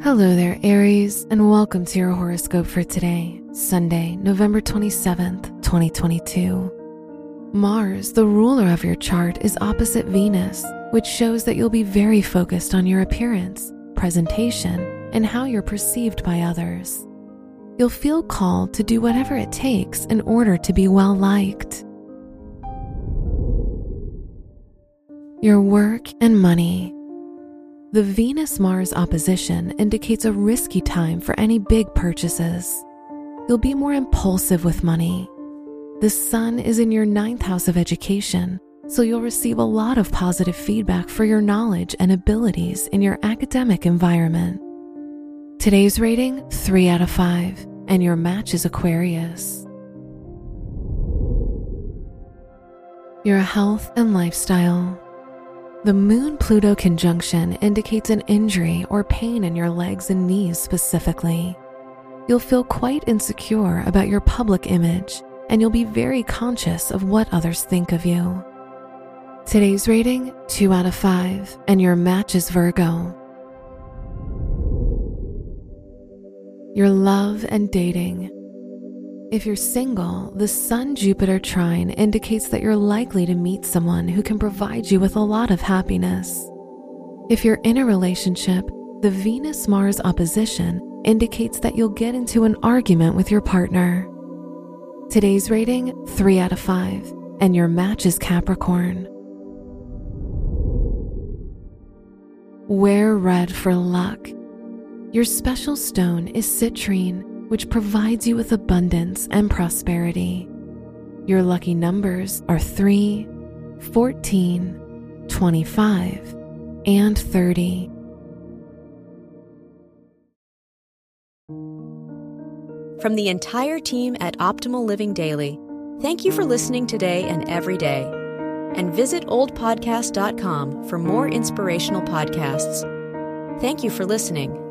Hello there, Aries, and welcome to your horoscope for today, Sunday, November 27th, 2022. Mars, the ruler of your chart, is opposite Venus, which shows that you'll be very focused on your appearance, presentation, and how you're perceived by others. You'll feel called to do whatever it takes in order to be well liked. Your work and money. The Venus Mars opposition indicates a risky time for any big purchases. You'll be more impulsive with money. The Sun is in your ninth house of education, so you'll receive a lot of positive feedback for your knowledge and abilities in your academic environment. Today's rating 3 out of 5, and your match is Aquarius. Your health and lifestyle. The Moon Pluto conjunction indicates an injury or pain in your legs and knees specifically. You'll feel quite insecure about your public image, and you'll be very conscious of what others think of you. Today's rating 2 out of 5, and your match is Virgo. Your love and dating. If you're single, the Sun Jupiter trine indicates that you're likely to meet someone who can provide you with a lot of happiness. If you're in a relationship, the Venus Mars opposition indicates that you'll get into an argument with your partner. Today's rating 3 out of 5, and your match is Capricorn. Wear red for luck. Your special stone is citrine which provides you with abundance and prosperity. Your lucky numbers are 3, 14, 25, and 30. From the entire team at Optimal Living Daily, thank you for listening today and every day. And visit oldpodcast.com for more inspirational podcasts. Thank you for listening.